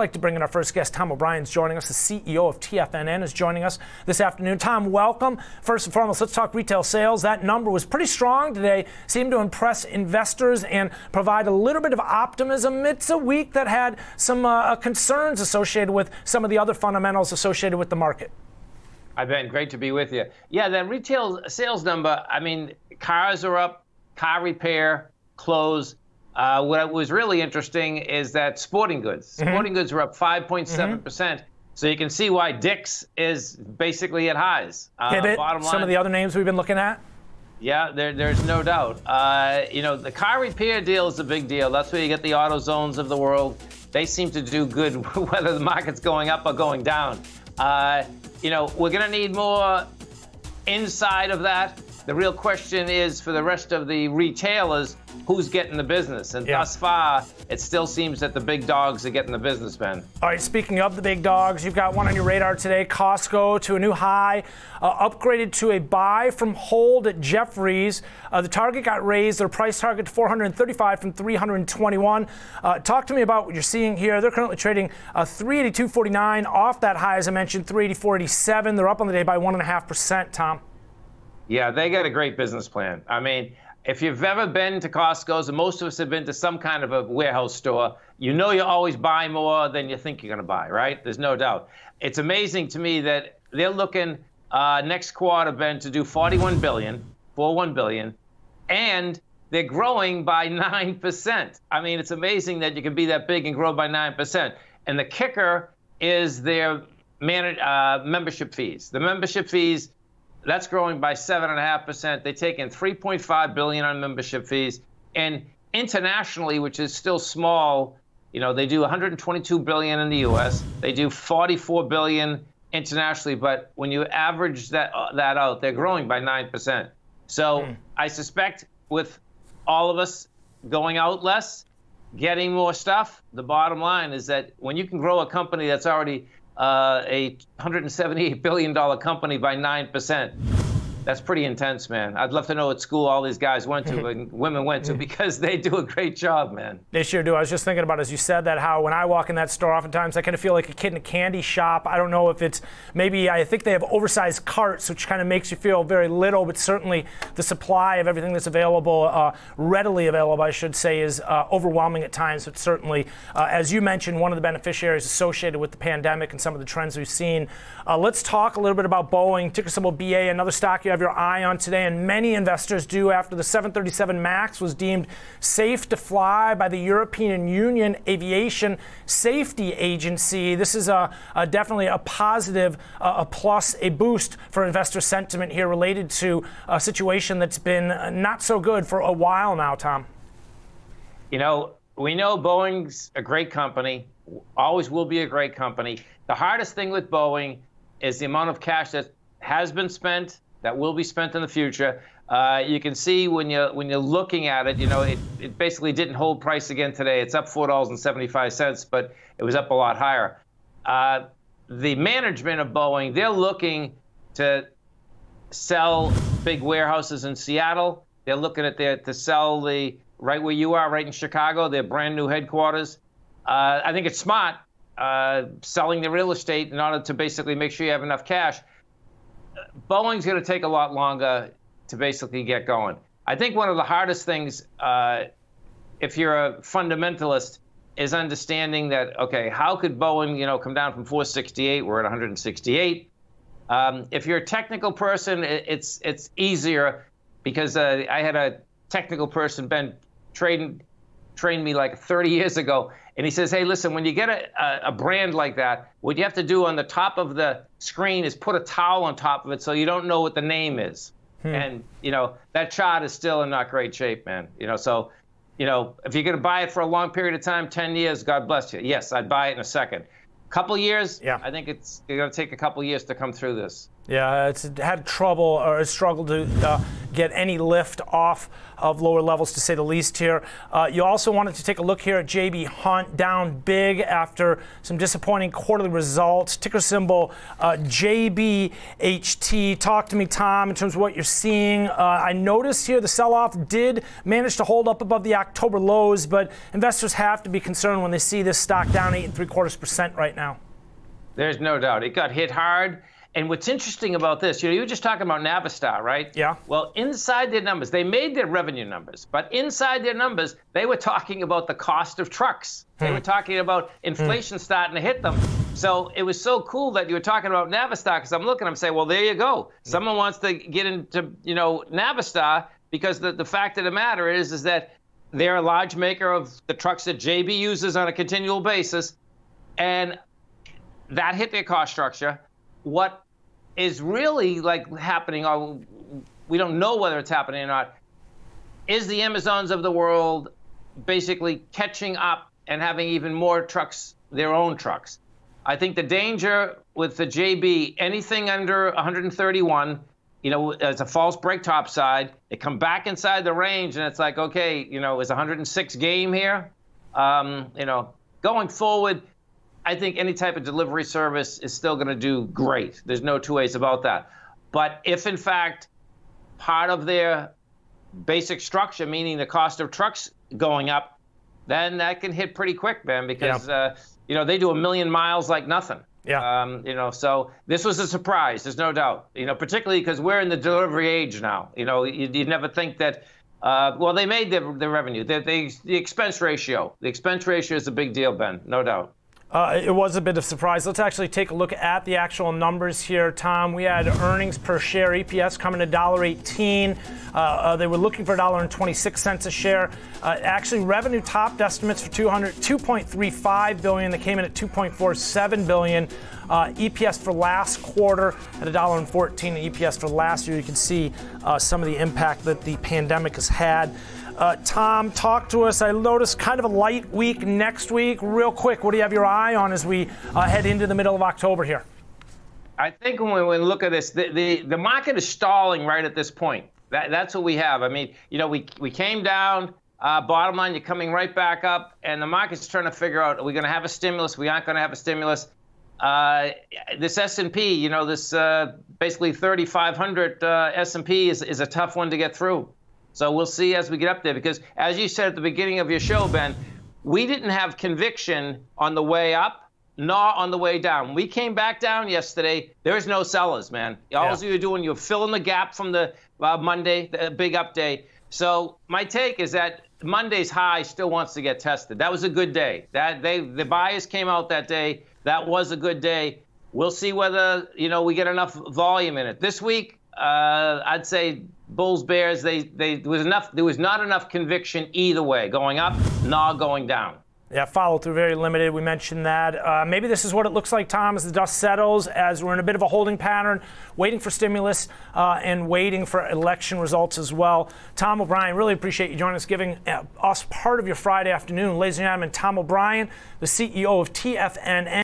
like to bring in our first guest. Tom O'Brien's joining us. The CEO of TFNN is joining us this afternoon. Tom, welcome. First and foremost, let's talk retail sales. That number was pretty strong today, seemed to impress investors and provide a little bit of optimism. It's a week that had some uh, concerns associated with some of the other fundamentals associated with the market. I've been great to be with you. Yeah, that retail sales number, I mean, cars are up, car repair, clothes. Uh, what was really interesting is that sporting goods, mm-hmm. sporting goods were up 5.7 mm-hmm. percent. So you can see why Dick's is basically at highs. Uh, Hibbett, line, some of the other names we've been looking at. Yeah, there, there's no doubt. Uh, you know, the car repair deal is a big deal. That's where you get the AutoZones of the world. They seem to do good whether the market's going up or going down. Uh, you know, we're going to need more inside of that. The real question is for the rest of the retailers, who's getting the business? And yeah. thus far, it still seems that the big dogs are getting the business, Ben. All right, speaking of the big dogs, you've got one on your radar today Costco to a new high, uh, upgraded to a buy from hold at Jefferies. Uh, the target got raised, their price target to 435 from 321. Uh, talk to me about what you're seeing here. They're currently trading uh, 382.49 off that high, as I mentioned, 384.87. They're up on the day by 1.5%, Tom. Yeah, they got a great business plan. I mean, if you've ever been to Costco's, and most of us have been to some kind of a warehouse store, you know you always buy more than you think you're going to buy, right? There's no doubt. It's amazing to me that they're looking uh, next quarter, Ben, to do 41 billion, 41 billion, and they're growing by 9%. I mean, it's amazing that you can be that big and grow by 9%. And the kicker is their man- uh, membership fees. The membership fees that's growing by seven and a half percent. They take in 3.5 billion on membership fees, and internationally, which is still small, you know, they do 122 billion in the U.S. They do 44 billion internationally, but when you average that uh, that out, they're growing by nine percent. So mm. I suspect with all of us going out less, getting more stuff, the bottom line is that when you can grow a company that's already uh, a $178 billion company by 9%. That's pretty intense, man. I'd love to know what school all these guys went to and women went to because they do a great job, man. They sure do. I was just thinking about as you said that how when I walk in that store, oftentimes I kind of feel like a kid in a candy shop. I don't know if it's maybe I think they have oversized carts, which kind of makes you feel very little, but certainly the supply of everything that's available, uh, readily available, I should say, is uh, overwhelming at times. But certainly, uh, as you mentioned, one of the beneficiaries associated with the pandemic and some of the trends we've seen. Uh, let's talk a little bit about Boeing, ticker symbol BA, another stock you have your eye on today, and many investors do after the 737 MAX was deemed safe to fly by the European Union Aviation Safety Agency. This is a, a definitely a positive, uh, a plus, a boost for investor sentiment here related to a situation that's been not so good for a while now, Tom. You know, we know Boeing's a great company, always will be a great company. The hardest thing with Boeing is the amount of cash that has been spent that will be spent in the future. Uh, you can see when you when you're looking at it, you know, it, it basically didn't hold price again today. It's up four dollars and seventy five cents, but it was up a lot higher. Uh, the management of Boeing, they're looking to sell big warehouses in Seattle. They're looking at their to sell the right where you are, right in Chicago, their brand new headquarters. Uh, I think it's smart uh, selling the real estate in order to basically make sure you have enough cash. Boeing's going to take a lot longer to basically get going. I think one of the hardest things, uh, if you're a fundamentalist, is understanding that okay, how could Boeing, you know, come down from 468? We're at 168. Um, if you're a technical person, it's it's easier because uh, I had a technical person, Ben, trained trained me like 30 years ago, and he says, hey, listen, when you get a, a, brand like that, what you have to do on the top of the screen is put a towel on top of it so you don't know what the name is. Hmm. And, you know, that chart is still in not great shape, man. You know, so, you know, if you're going to buy it for a long period of time, 10 years, God bless you. Yes, I'd buy it in a second. Couple years, yeah. I think it's going to take a couple years to come through this. Yeah, it's had trouble or struggled to uh, get any lift off of lower levels, to say the least. Here, uh, you also wanted to take a look here at JB Hunt down big after some disappointing quarterly results. Ticker symbol uh, JBHT. Talk to me, Tom, in terms of what you're seeing. Uh, I noticed here the sell-off did manage to hold up above the October lows, but investors have to be concerned when they see this stock down eight and three quarters percent right now. There's no doubt it got hit hard and what's interesting about this, you know, you were just talking about Navistar, right? Yeah. Well, inside their numbers, they made their revenue numbers, but inside their numbers, they were talking about the cost of trucks. They hmm. were talking about inflation hmm. starting to hit them. So it was so cool that you were talking about Navistar because I'm looking, I'm saying, well, there you go. Someone wants to get into, you know, Navistar because the, the fact of the matter is, is that they're a large maker of the trucks that JB uses on a continual basis, and that hit their cost structure what is really like happening, or we don't know whether it's happening or not, is the Amazons of the world basically catching up and having even more trucks, their own trucks. I think the danger with the JB, anything under 131, you know, as a false break top side, they come back inside the range and it's like, okay, you know, is 106 game here? Um, you know, going forward, I think any type of delivery service is still going to do great. There's no two ways about that. But if in fact part of their basic structure, meaning the cost of trucks going up, then that can hit pretty quick, man, because yeah. uh, you know they do a million miles like nothing. Yeah. Um, you know, so this was a surprise. There's no doubt. You know, particularly because we're in the delivery age now. You know, you'd, you'd never think that. Uh, well, they made the, the revenue. The, the, the expense ratio. The expense ratio is a big deal, Ben. No doubt. Uh, it was a bit of surprise. Let's actually take a look at the actual numbers here, Tom. We had earnings per share, EPS coming to $1.18. Uh, uh, they were looking for $1.26 a share. Uh, actually, revenue topped estimates for 200, 2.35 billion. They came in at 2.47 billion. Uh, EPS for last quarter at $1.14. and EPS for last year, you can see uh, some of the impact that the pandemic has had. Uh, Tom, talk to us. I noticed kind of a light week next week. Real quick, what do you have your eye on as we uh, head into the middle of October here? I think when we look at this, the, the, the market is stalling right at this point. That, that's what we have. I mean, you know, we, we came down. Uh, bottom line, you're coming right back up, and the market's trying to figure out: Are we going to have a stimulus? We aren't going to have a stimulus. Uh, this S&P, you know, this uh, basically 3,500 uh, S&P is, is a tough one to get through. So we'll see as we get up there because, as you said at the beginning of your show, Ben, we didn't have conviction on the way up nor on the way down. We came back down yesterday. There's no sellers, man. All yeah. you're doing, you're filling the gap from the uh, Monday, the big up day. So my take is that Monday's high still wants to get tested. That was a good day. That they the buyers came out that day. That was a good day. We'll see whether you know we get enough volume in it this week. Uh, I'd say Bulls Bears, they, they there was enough there was not enough conviction either way, going up, not going down. Yeah, follow through very limited. We mentioned that. Uh, maybe this is what it looks like, Tom, as the dust settles, as we're in a bit of a holding pattern, waiting for stimulus uh, and waiting for election results as well. Tom O'Brien, really appreciate you joining us, giving uh, us part of your Friday afternoon. Ladies and gentlemen, Tom O'Brien, the CEO of TFNN.